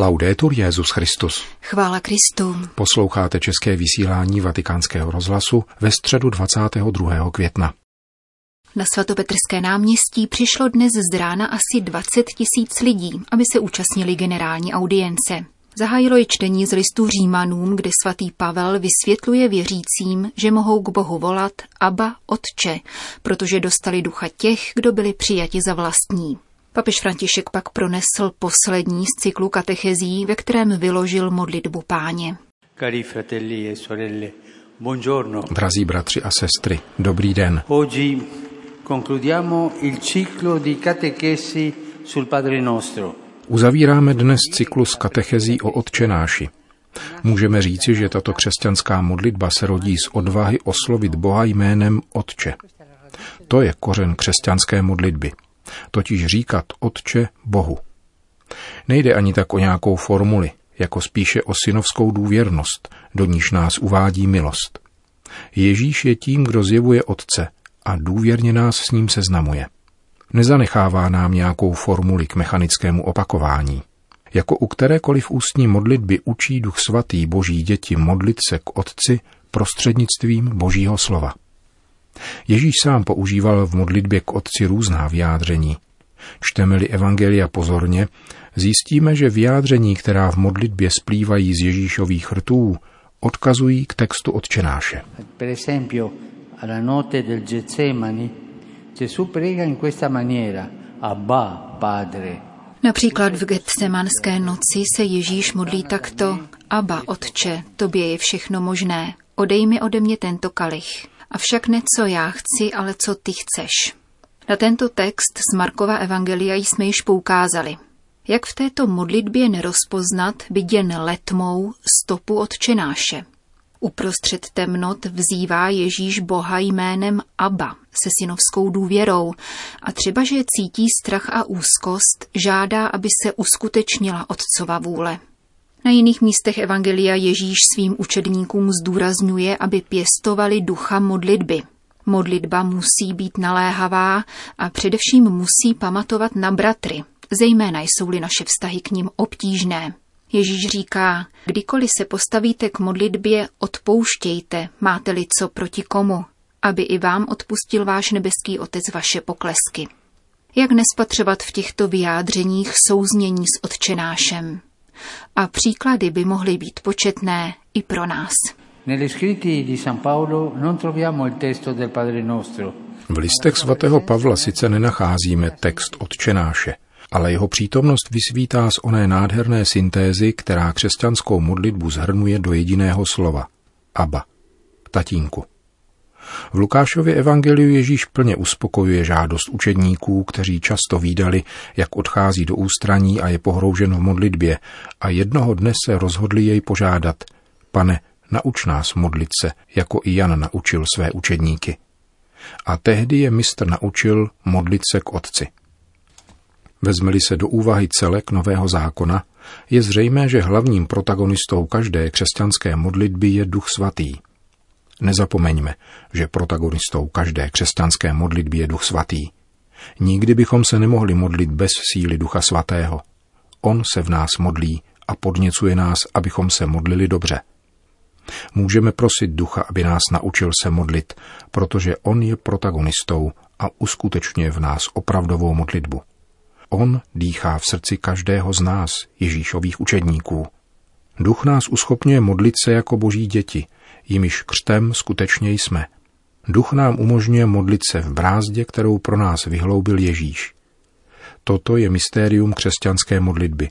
Laudetur Jezus Christus. Chvála Kristu. Posloucháte české vysílání Vatikánského rozhlasu ve středu 22. května. Na svatopetrské náměstí přišlo dnes z rána asi 20 tisíc lidí, aby se účastnili generální audience. Zahájilo je čtení z listu Římanům, kde svatý Pavel vysvětluje věřícím, že mohou k Bohu volat Abba Otče, protože dostali ducha těch, kdo byli přijati za vlastní. Papež František pak pronesl poslední z cyklu katechezí, ve kterém vyložil modlitbu páně. Cari fratelli e sorelle, buongiorno. Drazí bratři a sestry, dobrý den. Oggi concludiamo il ciclo di catechesi sul Padre Nostro. Uzavíráme dnes cyklus katechezí o Otčenáši. Můžeme říci, že tato křesťanská modlitba se rodí z odvahy oslovit Boha jménem Otče. To je kořen křesťanské modlitby – totiž říkat Otče Bohu. Nejde ani tak o nějakou formuli, jako spíše o synovskou důvěrnost, do níž nás uvádí milost. Ježíš je tím, kdo zjevuje Otce a důvěrně nás s ním seznamuje. Nezanechává nám nějakou formuli k mechanickému opakování. Jako u kterékoliv ústní modlitby učí Duch Svatý Boží děti modlit se k Otci prostřednictvím Božího slova. Ježíš sám používal v modlitbě k Otci různá vyjádření. Čteme-li Evangelia pozorně, zjistíme, že vyjádření, která v modlitbě splývají z Ježíšových rtů, odkazují k textu Otčenáše. Per esempio, alla notte del Getsemani, Gesù prega in questa maniera, Abba, Padre. Například v Getsemanské noci se Ježíš modlí takto, Abba, Otče, tobě je všechno možné, odej mi ode mě tento kalich. Avšak ne co já chci, ale co ty chceš. Na tento text z Markova Evangelia jsme již poukázali. Jak v této modlitbě nerozpoznat, byť jen letmou, stopu odčenáše. Uprostřed temnot vzývá Ježíš Boha jménem Abba se synovskou důvěrou a třeba, že cítí strach a úzkost, žádá, aby se uskutečnila otcova vůle. Na jiných místech Evangelia Ježíš svým učedníkům zdůrazňuje, aby pěstovali ducha modlitby. Modlitba musí být naléhavá a především musí pamatovat na bratry, zejména jsou-li naše vztahy k ním obtížné. Ježíš říká, kdykoliv se postavíte k modlitbě, odpouštějte, máte-li co proti komu, aby i vám odpustil váš nebeský Otec vaše poklesky. Jak nespatřovat v těchto vyjádřeních souznění s Otčenášem? A příklady by mohly být početné i pro nás. V listech svatého Pavla sice nenacházíme text odčenáše, ale jeho přítomnost vysvítá z oné nádherné syntézy, která křesťanskou modlitbu zhrnuje do jediného slova. Aba. Tatínku. V Lukášově evangeliu Ježíš plně uspokojuje žádost učedníků, kteří často výdali, jak odchází do ústraní a je pohroužen v modlitbě a jednoho dne se rozhodli jej požádat. Pane, nauč nás modlit se, jako i Jan naučil své učedníky. A tehdy je mistr naučil modlit se k Otci. Vezmeli se do úvahy celek Nového zákona, je zřejmé, že hlavním protagonistou každé křesťanské modlitby je Duch Svatý – Nezapomeňme, že protagonistou každé křesťanské modlitby je Duch Svatý. Nikdy bychom se nemohli modlit bez síly Ducha Svatého. On se v nás modlí a podněcuje nás, abychom se modlili dobře. Můžeme prosit Ducha, aby nás naučil se modlit, protože On je protagonistou a uskutečňuje v nás opravdovou modlitbu. On dýchá v srdci každého z nás, Ježíšových učedníků. Duch nás uschopňuje modlit se jako boží děti – jimiž křtem skutečně jsme. Duch nám umožňuje modlit se v brázdě, kterou pro nás vyhloubil Ježíš. Toto je mystérium křesťanské modlitby.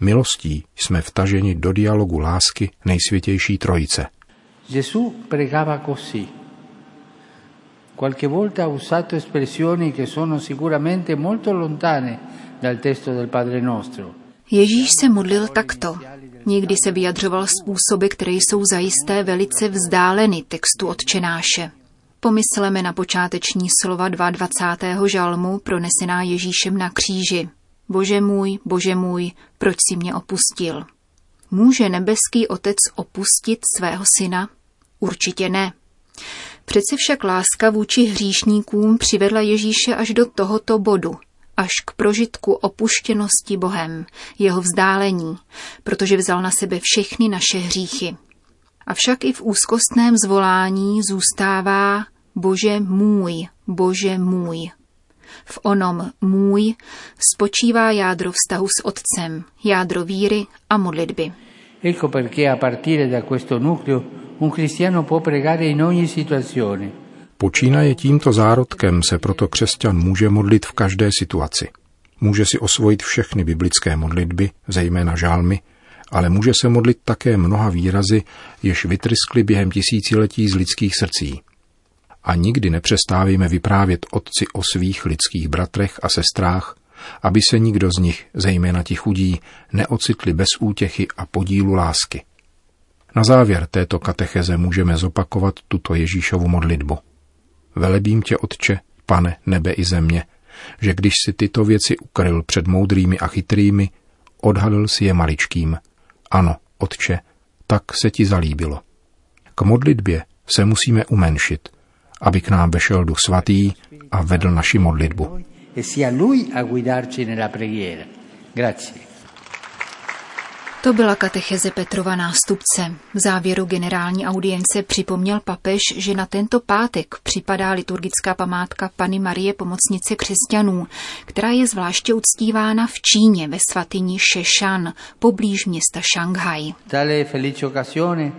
Milostí jsme vtaženi do dialogu lásky nejsvětější trojice. Gesù pregava così. Qualche volta ha usato espressioni che sono sicuramente molto lontane dal testo del Padre Nostro. Ježíš se modlil takto. Někdy se vyjadřoval způsoby, které jsou zajisté velice vzdáleny textu odčenáše. Pomysleme na počáteční slova 22. žalmu pronesená Ježíšem na kříži. Bože můj, bože můj, proč si mě opustil? Může nebeský otec opustit svého syna? Určitě ne. Přece však láska vůči hříšníkům přivedla Ježíše až do tohoto bodu, až k prožitku opuštěnosti Bohem, jeho vzdálení, protože vzal na sebe všechny naše hříchy. Avšak i v úzkostném zvolání zůstává Bože můj, Bože můj. V onom můj spočívá jádro vztahu s Otcem, jádro víry a modlitby. Ecco perché a partire da questo nucleo un cristiano può pregare in ogni situazione. Počínaje tímto zárodkem se proto křesťan může modlit v každé situaci. Může si osvojit všechny biblické modlitby, zejména žálmy, ale může se modlit také mnoha výrazy, jež vytryskly během tisíciletí z lidských srdcí. A nikdy nepřestávíme vyprávět otci o svých lidských bratrech a sestrách, aby se nikdo z nich, zejména ti chudí, neocitli bez útěchy a podílu lásky. Na závěr této katecheze můžeme zopakovat tuto Ježíšovu modlitbu. Velebím tě, Otče, pane nebe i země, že když si tyto věci ukryl před moudrými a chytrými, odhalil si je maličkým. Ano, Otče, tak se ti zalíbilo. K modlitbě se musíme umenšit, aby k nám vešel Duch Svatý a vedl naši modlitbu. E sia Lui a guidarci nella preghiera. Grazie. To byla katecheze Petrova nástupce. V závěru generální audience připomněl papež, že na tento pátek připadá liturgická památka Pany Marie Pomocnice křesťanů, která je zvláště uctívána v Číně ve svatyni Šešan, poblíž města Šanghaj.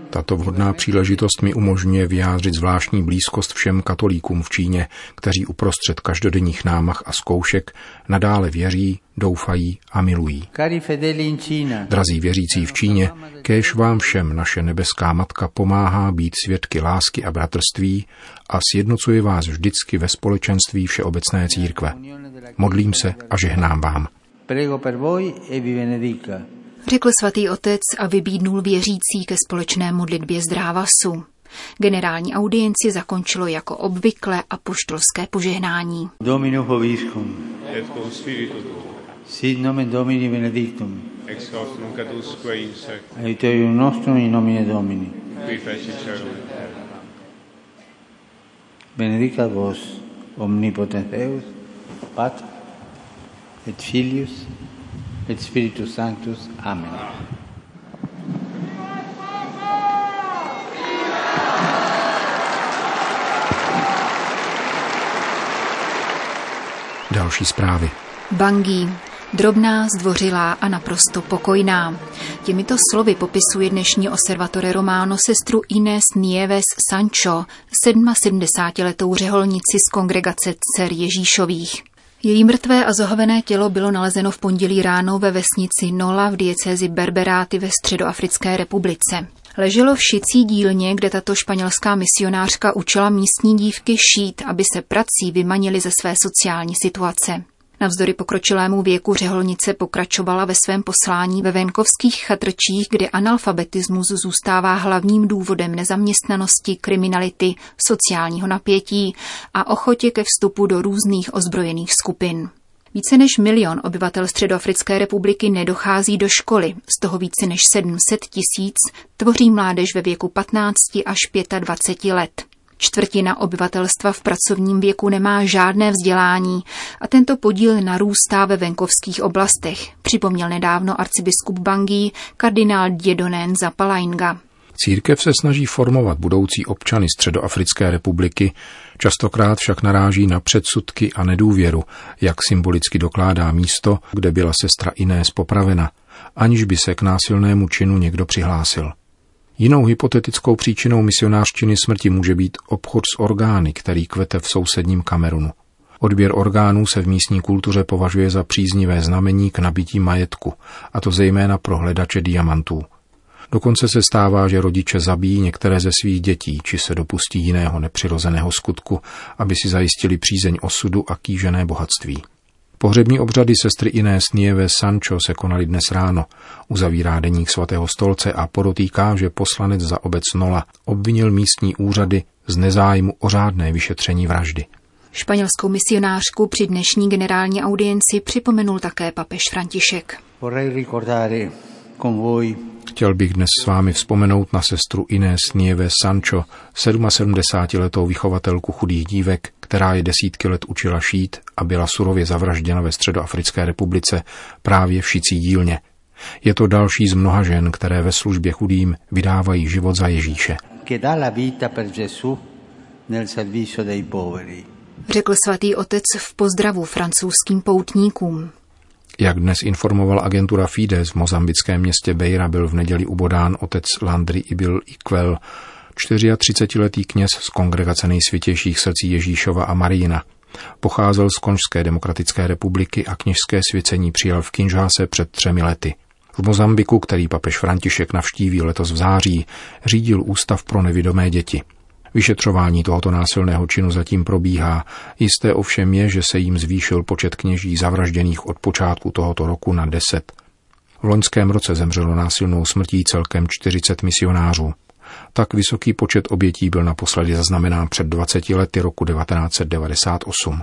Tato vhodná příležitost mi umožňuje vyjádřit zvláštní blízkost všem katolíkům v Číně, kteří uprostřed každodenních námach a zkoušek nadále věří, doufají a milují. Drazí věřící v Číně, kéž vám všem naše nebeská matka pomáhá být svědky lásky a bratrství a sjednocuje vás vždycky ve společenství Všeobecné církve. Modlím se a žehnám vám. Řekl svatý otec a vybídnul věřící ke společné modlitbě zdrávasu. Generální audienci zakončilo jako obvykle apoštolské požehnání. Domino Hoviscum. Et con spiritu Sit nomen Domini benedictum. Ex hoc nunc adusque in sec. Aiuterium nostrum in nomine Domini. Qui feci celum et terra. Benedicat vos omnipotens Deus, Pater et Filius et Spiritus Sanctus. Amen. Další zprávy. Bangui, drobná, zdvořilá a naprosto pokojná. Těmito slovy popisuje dnešní observatore Romano sestru Inés Nieves Sancho, 77-letou řeholnici z kongregace dcer Ježíšových. Její mrtvé a zohovené tělo bylo nalezeno v pondělí ráno ve vesnici Nola v diecézi Berberáty ve Středoafrické republice. Leželo v šicí dílně, kde tato španělská misionářka učila místní dívky šít, aby se prací vymanili ze své sociální situace. Navzdory pokročilému věku řeholnice pokračovala ve svém poslání ve venkovských chatrčích, kde analfabetismus zůstává hlavním důvodem nezaměstnanosti, kriminality, sociálního napětí a ochotě ke vstupu do různých ozbrojených skupin. Více než milion obyvatel Středoafrické republiky nedochází do školy, z toho více než 700 tisíc tvoří mládež ve věku 15 až 25 let. Čtvrtina obyvatelstva v pracovním věku nemá žádné vzdělání a tento podíl narůstá ve venkovských oblastech, připomněl nedávno arcibiskup Bangui kardinál Diedonen Zapalainga. Církev se snaží formovat budoucí občany Středoafrické republiky, častokrát však naráží na předsudky a nedůvěru, jak symbolicky dokládá místo, kde byla sestra Inés popravena, aniž by se k násilnému činu někdo přihlásil. Jinou hypotetickou příčinou misionářčiny smrti může být obchod s orgány, který kvete v sousedním Kamerunu. Odběr orgánů se v místní kultuře považuje za příznivé znamení k nabití majetku, a to zejména pro hledače diamantů. Dokonce se stává, že rodiče zabijí některé ze svých dětí, či se dopustí jiného nepřirozeného skutku, aby si zajistili přízeň osudu a kýžené bohatství. Pohřební obřady sestry Inés Nieve Sancho se konaly dnes ráno. Uzavírá deník svatého stolce a podotýká, že poslanec za obec Nola obvinil místní úřady z nezájmu o řádné vyšetření vraždy. Španělskou misionářku při dnešní generální audienci připomenul také papež František. Chtěl bych dnes s vámi vzpomenout na sestru Inés Nieve Sancho, 77-letou vychovatelku chudých dívek, která je desítky let učila šít a byla surově zavražděna ve Středoafrické republice právě v šicí dílně. Je to další z mnoha žen, které ve službě chudým vydávají život za Ježíše. Řekl svatý otec v pozdravu francouzským poutníkům. Jak dnes informovala agentura Fides v mozambickém městě Beira byl v neděli ubodán otec Landry Ibil Iquel, 34-letý kněz z kongregace nejsvětějších srdcí Ježíšova a Marína. Pocházel z Konžské demokratické republiky a kněžské svěcení přijal v Kinžáse před třemi lety. V Mozambiku, který papež František navštíví letos v září, řídil Ústav pro nevidomé děti. Vyšetřování tohoto násilného činu zatím probíhá. Jisté ovšem je, že se jim zvýšil počet kněží zavražděných od počátku tohoto roku na deset. V loňském roce zemřelo násilnou smrtí celkem 40 misionářů. Tak vysoký počet obětí byl naposledy zaznamenán před 20 lety roku 1998.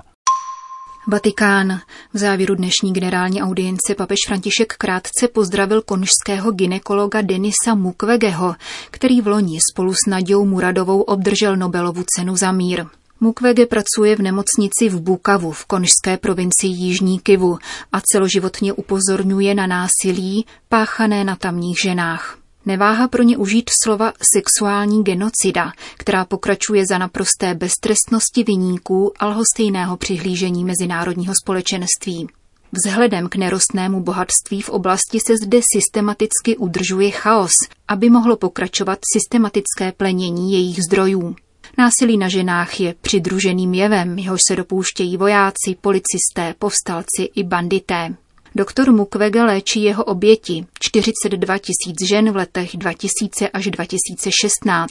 Vatikán. V závěru dnešní generální audience papež František krátce pozdravil konžského ginekologa Denisa Mukwegeho, který v loni spolu s Nadějou Muradovou obdržel Nobelovu cenu za mír. Mukwege pracuje v nemocnici v Bukavu v konžské provincii Jižní Kivu a celoživotně upozorňuje na násilí páchané na tamních ženách. Neváha pro ně užít slova sexuální genocida, která pokračuje za naprosté beztrestnosti viníků a lhostejného přihlížení mezinárodního společenství. Vzhledem k nerostnému bohatství v oblasti se zde systematicky udržuje chaos, aby mohlo pokračovat systematické plenění jejich zdrojů. Násilí na ženách je přidruženým jevem, jehož se dopouštějí vojáci, policisté, povstalci i bandité. Doktor Mukwege léčí jeho oběti, 42 tisíc žen v letech 2000 až 2016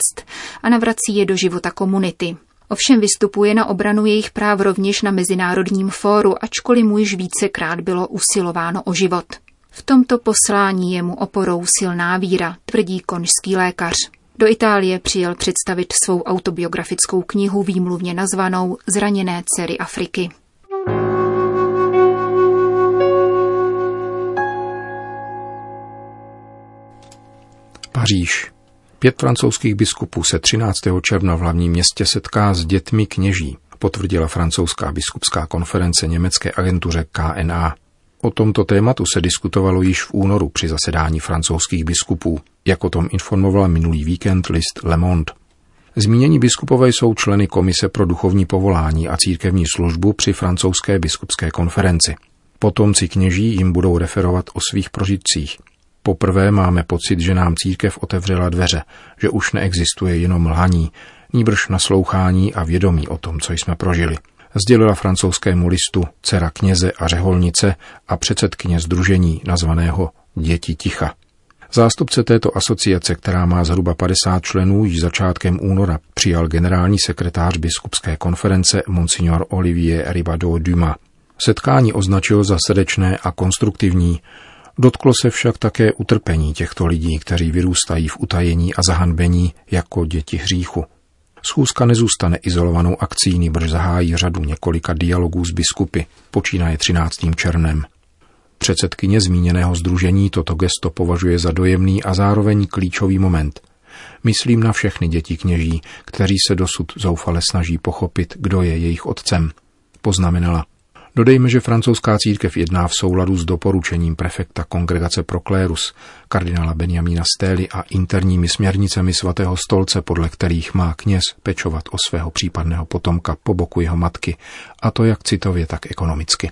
a navrací je do života komunity. Ovšem vystupuje na obranu jejich práv rovněž na Mezinárodním fóru, ačkoliv mu již vícekrát bylo usilováno o život. V tomto poslání je mu oporou silná víra, tvrdí konžský lékař. Do Itálie přijel představit svou autobiografickou knihu výmluvně nazvanou Zraněné dcery Afriky. Paříž. Pět francouzských biskupů se 13. června v hlavním městě setká s dětmi kněží, potvrdila francouzská biskupská konference německé agentuře KNA. O tomto tématu se diskutovalo již v únoru při zasedání francouzských biskupů, jak o tom informovala minulý víkend list Le Monde. Zmínění biskupové jsou členy Komise pro duchovní povolání a církevní službu při francouzské biskupské konferenci. Potomci kněží jim budou referovat o svých prožitcích – Poprvé máme pocit, že nám církev otevřela dveře, že už neexistuje jenom lhaní, níbrž naslouchání a vědomí o tom, co jsme prožili. Sdělila francouzskému listu dcera kněze a řeholnice a předsedkyně združení nazvaného Děti ticha. Zástupce této asociace, která má zhruba 50 členů, již začátkem února přijal generální sekretář biskupské konference Monsignor Olivier Ribado Duma. Setkání označil za srdečné a konstruktivní, Dotklo se však také utrpení těchto lidí, kteří vyrůstají v utajení a zahanbení jako děti hříchu. Schůzka nezůstane izolovanou akcí, nýbrž zahájí řadu několika dialogů s biskupy, počínaje 13. černem. Předsedkyně zmíněného združení toto gesto považuje za dojemný a zároveň klíčový moment. Myslím na všechny děti kněží, kteří se dosud zoufale snaží pochopit, kdo je jejich otcem. Poznamenala. Dodejme, že francouzská církev jedná v souladu s doporučením prefekta Kongregace Proklérus, kardinála Benjamína Stély a interními směrnicemi svatého stolce, podle kterých má kněz pečovat o svého případného potomka po boku jeho matky, a to jak citově, tak ekonomicky.